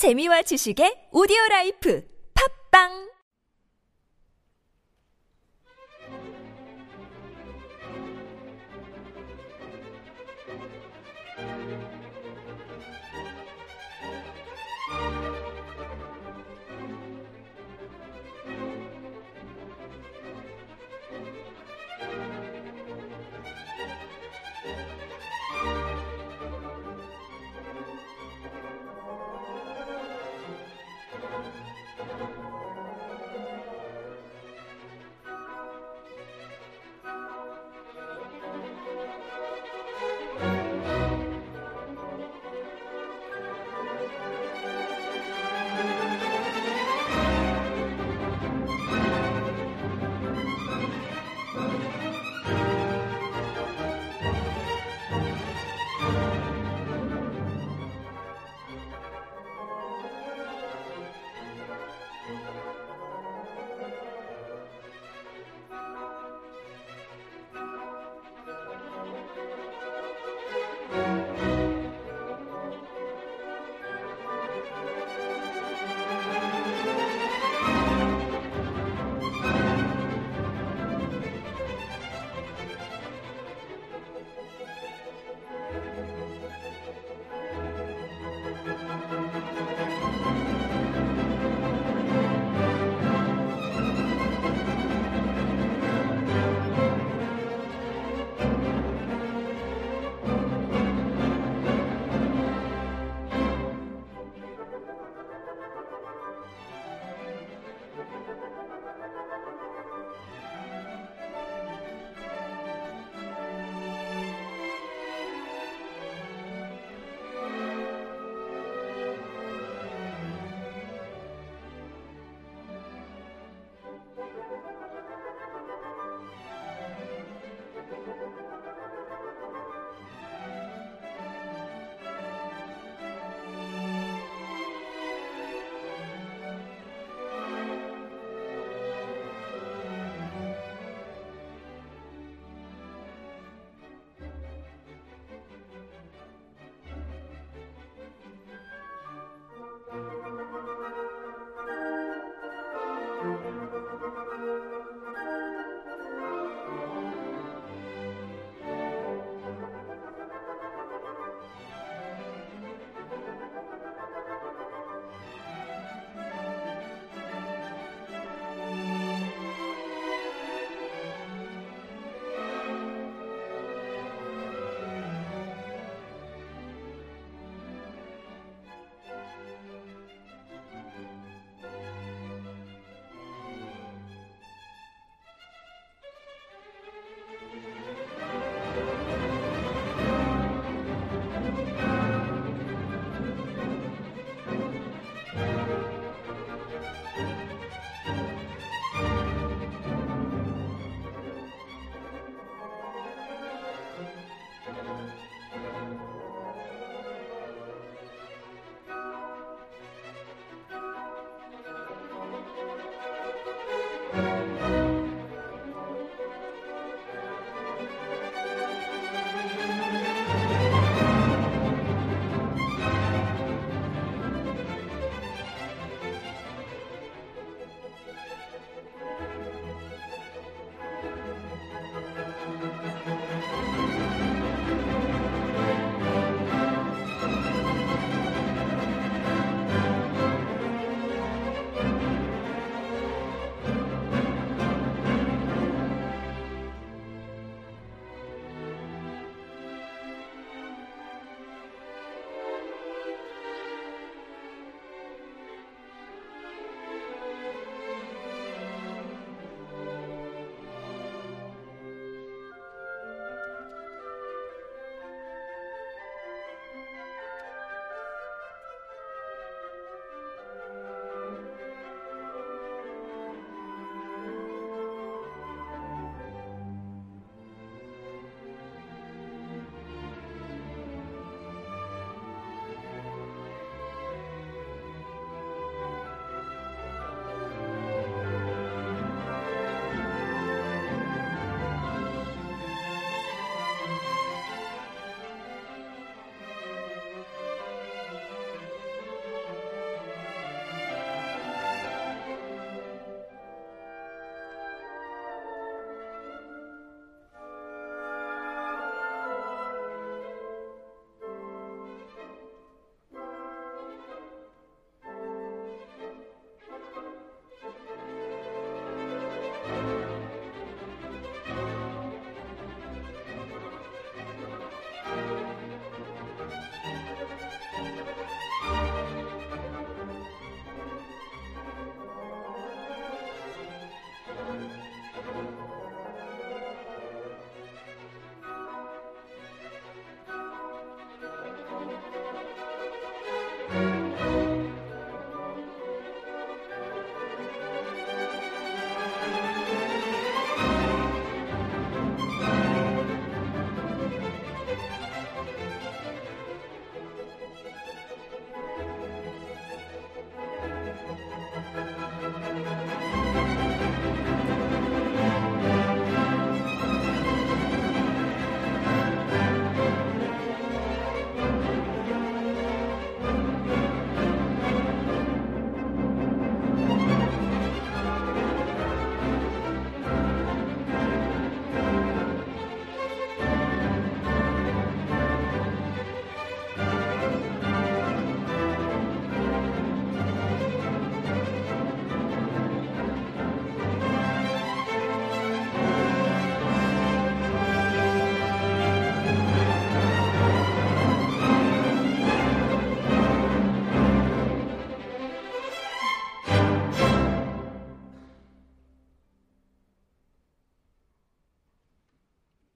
재미와 지식의 오디오 라이프. 팝빵!